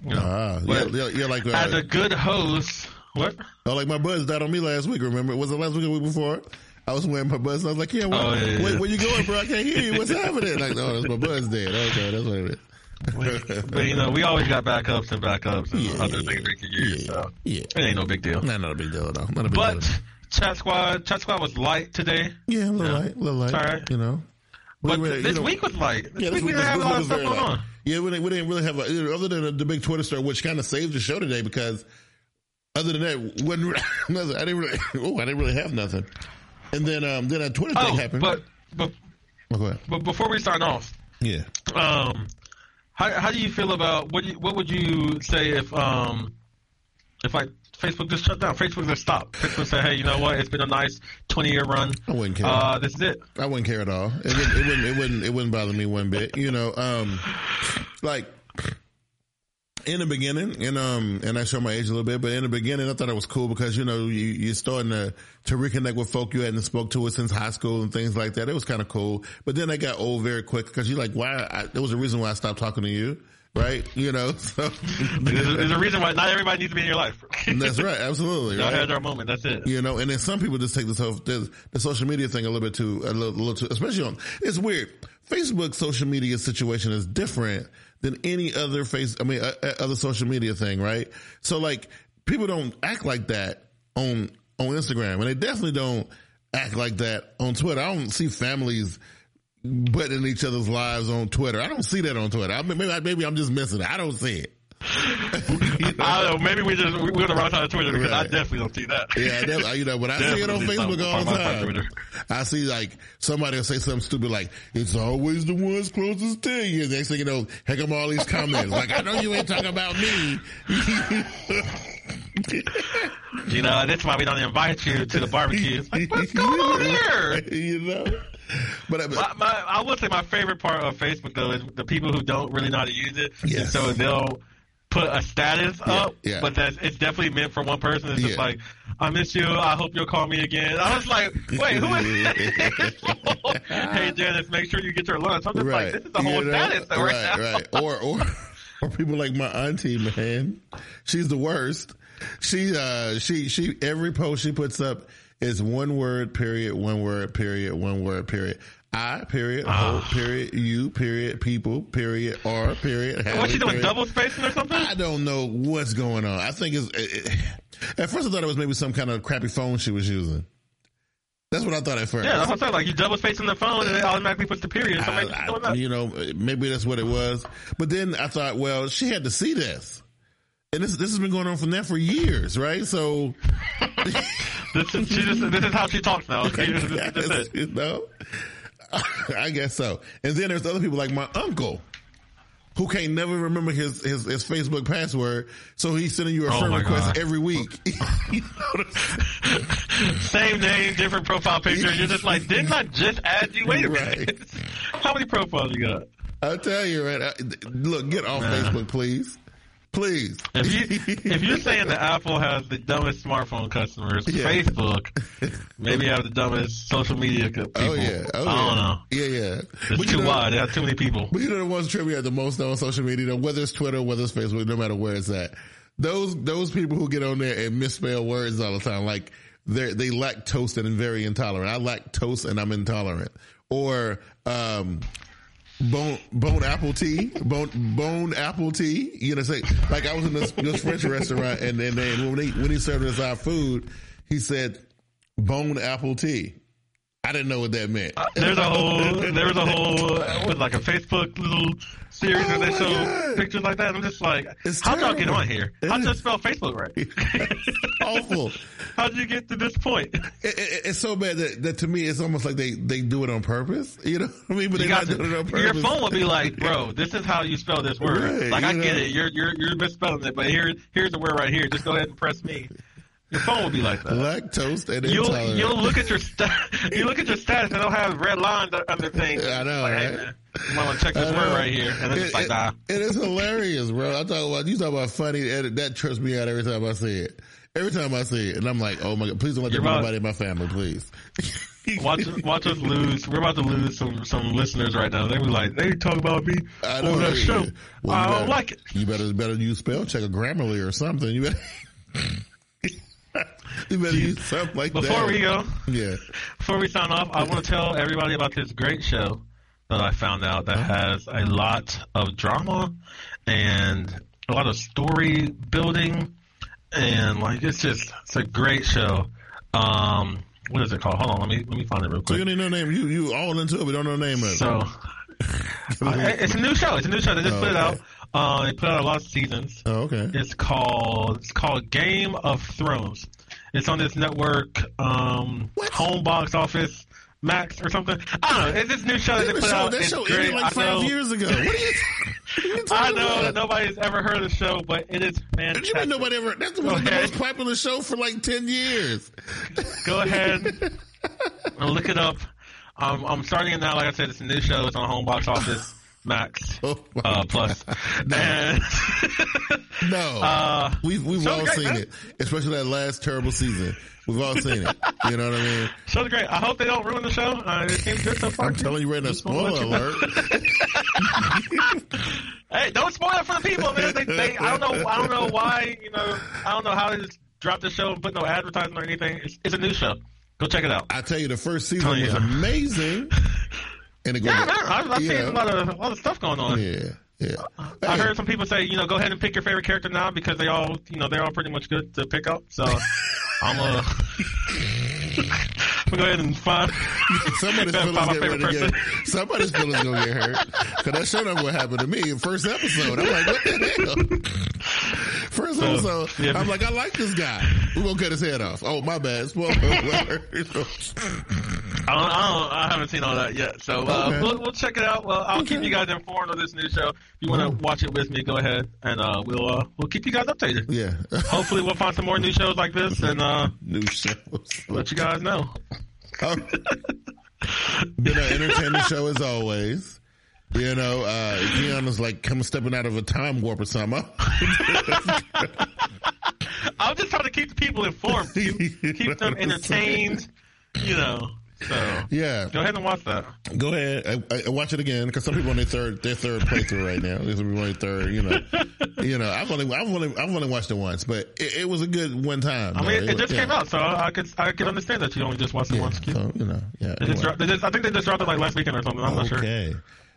You know, uh, yeah, yeah, like uh, as a good host, what? Oh, like my buds died on me last week. Remember, was it last week or week before? I was wearing my buds. And I was like, "Yeah, where, oh, yeah, where, where, you going, bro? I can't hear you. What's (laughs) happening?" Like, oh, that's my buds dead. Okay, that's what it is. But you know, we always got backups and backups and yeah, other things we could use. Yeah, so yeah. it ain't no big deal. Not, not a big deal at all. Not a big but, deal. Chat Squad, Chat Squad was light today. Yeah, a little yeah. light, a little light. All right. You know. But really, this you know, week was light. This yeah, this week we didn't have a lot of stuff going on. Yeah, we didn't, we didn't really have, a, other than the big Twitter story, which kind of saved the show today because other than that, wasn't, (laughs) I didn't really, (laughs) oh, I didn't really have nothing. And then, um, then a Twitter oh, thing happened. But, but, oh, but before we start off, yeah. Um, how, how do you feel about, what, you, what would you say if, um, if like Facebook just shut down. Facebook just stopped. Facebook said, "Hey, you know what? It's been a nice twenty year run. I wouldn't care. Uh, this is it. I wouldn't care at all. It wouldn't. It wouldn't. It wouldn't. It wouldn't bother me one bit. You know, um, like in the beginning, and um, and I show my age a little bit, but in the beginning, I thought it was cool because you know you you're starting to to reconnect with folk you hadn't spoke to it since high school and things like that. It was kind of cool, but then I got old very quick because you're like, why? I, there was a reason why I stopped talking to you right? (laughs) You know, so there's, a, there's, a, reason why not everybody needs to be in your life. that's right, absolutely. Right? had our moment. That's it. You know, and then some people just take this whole the, the social media thing a little bit too, a little, a little too, especially on. It's weird. Facebook social media situation is different than any other face. I mean, uh, uh, other social media thing, right? So like, people don't act like that on on Instagram, and they definitely don't act like that on Twitter. I don't see families butting each other's lives on Twitter. I don't see that on Twitter. I mean, maybe, maybe I'm just missing it. I don't see it. (laughs) I don't know. Maybe we just we're the wrong side of Twitter because right. I definitely don't see that. Yeah, you know, but I (laughs) see it on Facebook all the time. I see like somebody will say something stupid like "It's always the ones closest to you." Next thing you know, heck, I'm all these comments like, "I know you ain't talking about me." (laughs) you know, that's why we don't invite you to the barbecue. Like, what's going on here? You know. But, uh, my, my, I would say my favorite part of Facebook though is the people who don't really know how to use it. Yes. So they'll put a status yeah, up, yeah. but that's it's definitely meant for one person. It's yeah. just like, I miss you. I hope you'll call me again. I was like, wait, who is? (laughs) hey, Janice, make sure you get your lunch. I'm just right. like, this is the whole you know? status right, right now. Right, or or (laughs) or people like my auntie, man. She's the worst. She uh she she every post she puts up is one word period, one word period, one word period. I period, oh. period, you period, people period, R period. What's she doing? Double spacing or something? I don't know what's going on. I think it's. It, at first, I thought it was maybe some kind of crappy phone she was using. That's what I thought at first. Yeah, that's what I thought. Like you double spacing the phone and it automatically puts the period. So I, I, you know, maybe that's what it was. But then I thought, well, she had to see this. And this this has been going on from there for years, right? So (laughs) this is just, this is how she talks now. (laughs) Okay, this, you know, (laughs) I guess so. And then there's other people like my uncle who can't never remember his, his, his Facebook password, so he's sending you a oh friend request God. every week. (laughs) Same name, different profile picture. You're just like, didn't I just add you? Wait a right. minute. (laughs) How many profiles you got? I'll tell you, right? Look, get off Facebook, please. Please. If you if you're saying that Apple has the dumbest smartphone customers, yeah. Facebook maybe have the dumbest social media people. Oh yeah. Oh, I don't yeah. know. Yeah, yeah. It's but too know, wide. They have too many people. But you know the ones me out the most on social media, whether it's Twitter, whether it's Facebook, no matter where it's at. Those those people who get on there and misspell words all the time, like they they lactose and very intolerant. I lactose and I'm intolerant. Or um bone bone apple tea, bone bone apple tea. You know, say like I was in this, this French restaurant, and and then when he when he served us our food, he said bone apple tea. I didn't know what that meant. Uh, there's a whole, there was a whole, uh, with like a Facebook little series oh where they show God. pictures like that. I'm just like, it's how'd y'all get on here? How'd you spell Facebook right? (laughs) awful. How'd you get to this point? It, it, it's so bad that, that to me, it's almost like they, they do it on purpose. You know what I mean? But they're not to, doing it on purpose. Your phone will be like, (laughs) bro, this is how you spell this word. Right, like, I know? get it. You're, you're, you're misspelling it, but here, here's the word right here. Just go ahead and press me. Your phone will be like that. Lactose and you'll, intolerant. You'll look at your st- (laughs) you look at your status and they'll have red lines under things. I know, like, right? Hey, man, want to check this word right here, and it's it, like, nah. It is hilarious, bro. I talk about you talk about funny. And that trips me out every time I see it. Every time I see it, and I'm like, oh my god, please don't let that nobody in my family, please. (laughs) watch, watch us lose. We're about to lose some some listeners right now. They were like, they talk about me I on that show. Well, I don't better, like it. You better better use spell check a Grammarly or something. You better. (laughs) (laughs) you better use something like before that. we go, yeah. Before we sign off, I want to tell everybody about this great show that I found out that has a lot of drama and a lot of story building, and like it's just it's a great show. Um, what is it called? Hold on, let me let me find it real quick. So you need no name. You you all into it, but don't know the name of it. So. (laughs) it's a new show. It's a new show. They just oh, put it okay. out. Uh, they put out a lot of seasons. Oh, okay. It's called it's called Game of Thrones. It's on this network, um, what? home box office. Max or something. I don't know. It's this new show that they put show, out. That show great. like five years ago. What are you, (laughs) you I know about? that nobody's ever heard of the show, but it is fantastic. You mean nobody ever? That's one of the most popular show for like ten years. Go ahead and (laughs) look it up. Um, I'm starting it now. Like I said, it's a new show. It's on home box office. Max oh uh, Plus. (laughs) no, no. (laughs) Uh, we've we've all great, seen man. it, especially that last terrible season. We've all seen it. You know what I mean? Show's great. I hope they don't ruin the show. Uh, it seems good so far. I'm telling you right now, spoiler alert. (laughs) hey, don't spoil it for the people, man. They, they, I don't know. I don't know why. You know, I don't know how they just dropped the show and put no advertisement or anything. It's, it's, a new show. Go check it out. I tell you, the first season was amazing. And it yeah, man, I've, I've seen a lot of a lot of stuff going on. Yeah. Yeah. I heard some people say, you know, go ahead and pick your favorite character now because they all, you know, they're all pretty much good to pick up. So I'm uh (laughs) gonna go ahead and find (laughs) somebody's feelings get ready to get, (laughs) somebody's feelings gonna get hurt. Cause that showed up what happened to me in first episode. I'm like, what the hell? First so, episode, yeah, I'm like, I like this guy. We're gonna cut his head off. Oh, my bad. Spoiler (laughs) alert. I, don't, I, don't, I haven't seen all that yet, so uh, okay. we'll, we'll check it out. Well, I'll okay. keep you guys informed of this new show. If you want to watch it with me, go ahead, and uh, we'll uh, we'll keep you guys updated. Yeah. (laughs) Hopefully, we'll find some more new shows like this, and uh, new shows. let you guys know. (laughs) Been an entertaining show as always. You know, uh, Keanu's like coming stepping out of a time warp or something. (laughs) I'm just trying to keep the people informed, keep, keep them (laughs) entertained. You know. So yeah, go ahead and watch that. Go ahead, I, I watch it again because some people on their third their third playthrough right now. There's people on their third. You know, (laughs) you know. I've only I've only I've only watched it once, but it, it was a good one time. I mean, it, it just yeah. came out, so I could I could understand that you only just watched it yeah, once. So you know, yeah. They anyway. just, just, I think they just dropped it like last weekend or something. I'm not sure. Okay.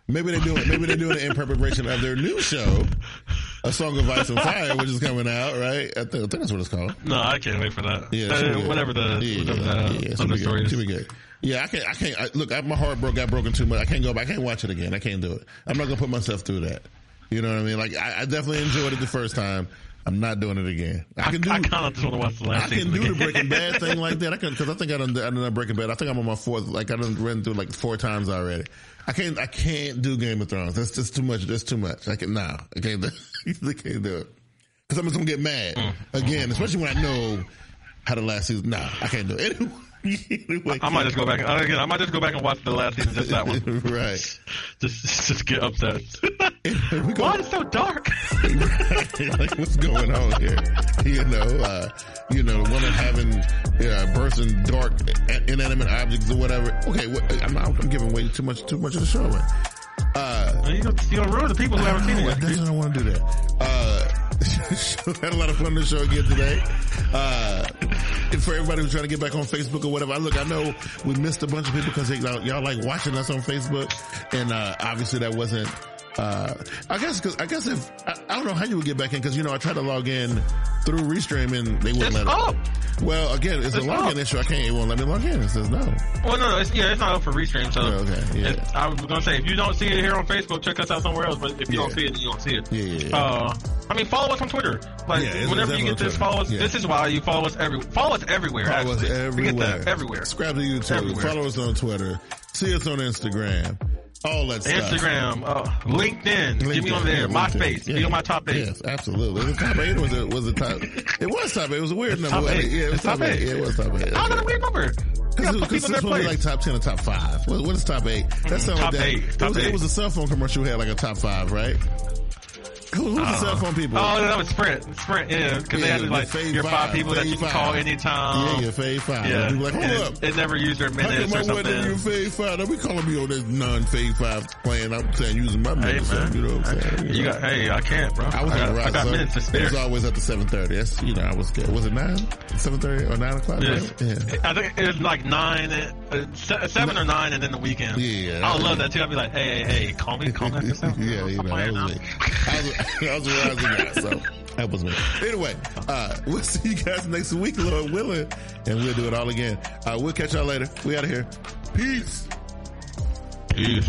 Maybe they're doing maybe they're doing it in preparation of their new show, A Song of Ice and Fire, which is coming out, right? I think, I think that's what it's called. No, I can't wait for that. Yeah, uh, whatever the yeah, whatever yeah, the, yeah, the story is. Should be good. Yeah, I can't. I can't. I, look, I, my heart broke. Got broken too much. I can't go back. I can't watch it again. I can't do it. I'm not gonna put myself through that. You know what I mean? Like I, I definitely enjoyed it the first time. I'm not doing it again. I can do. I, I kind of just want to watch the last. I can do the Breaking Bad (laughs) thing like that. I can because I think I done. I done Breaking Bad. I think I'm on my fourth. Like I done ran through like four times already. I can't. I can't do Game of Thrones. That's just too much. That's too much. I can. Nah, I can't. Do, (laughs) I can't do it because I'm just gonna get mad mm. again, especially when I know how the last season. Nah, I can't do it. (laughs) Anyway, I might just go back. Again, I might just go back and watch the last season, just that one. right. Just, just get upset. (laughs) Why is it so dark? like, (laughs) what's going on here? You know, uh, you know, the woman having uh, births in dark, inanimate objects or whatever. Okay, what, I'm, I'm giving away too much, too much of the show away. Uh, you don't, you don't ruin the people who haven't seen it yet. I don't want to do that. Uh, (laughs) had a lot of fun on the show again today. Uh, for everybody who's trying to get back on Facebook or whatever, I look, I know we missed a bunch of people because y'all, y'all like watching us on Facebook, and uh, obviously that wasn't uh, I guess because I guess if I, I, don't know how you would get back in because you know I tried to log in through Restream and they wouldn't it's let up. It. Well, again, it's, it's a login up. issue. I can't. It won't let me log in. It says no. Well, no, no, it's, yeah, it's not up for Restream. So oh, okay, yeah. I was gonna say if you don't see it here on Facebook, check us out somewhere else. But if you yeah. don't see it, you don't see it. Yeah, yeah. yeah. Uh, I mean, follow us on Twitter. Like yeah, whenever you get this, follow us. This is why you follow us every. Follow us everywhere. Follow actually. (laughs) us everywhere. Everywhere. Subscribe to YouTube. Everywhere. Follow us on Twitter. See us on Instagram. All that stuff. Instagram, uh, LinkedIn, LinkedIn, give me on there. Yeah, MySpace, yeah. be on my top eight. Yes, absolutely. The top eight was a, was a top. It was top eight. It was a weird number. Top eight. Yeah, it was top, top eight. eight. Yeah, it was top eight. How a weird number? Because it's supposed to be like top ten or top five. What, what is top eight? That sounds like that. Eight. Top it, was, eight. it was a cell phone commercial had like a top five, right? Who, who's uh, the cell phone people? Oh, no, that was Sprint. Sprint, yeah. Because yeah, they had like your five, five people that you can five. call anytime. Yeah, your Fave 5. Yeah. Like, hold up. It never used their minutes How come or something. Your Fave 5. Don't be calling me on this non-Fave 5 plan. I'm saying using my minutes. Hey, man. You know what I'm saying? You, you got, hey, I can't, bro. I was I got, I got minutes to spare. It was always at the 7.30. That's, you know, I was good. Was it 9? 7.30 or 9 o'clock? Yes. Yeah. I think it was like 9, uh, 7 or 9 and then the weekend. Yeah. I would love that too. I'd be like, hey, hey, hey, call me, call me. (laughs) yeah, you know, that was me. (laughs) I was, I was so that was me. Anyway, uh, we'll see you guys next week, Lord willing, and we'll do it all again. Uh, we'll catch y'all later. We out of here. Peace. Peace.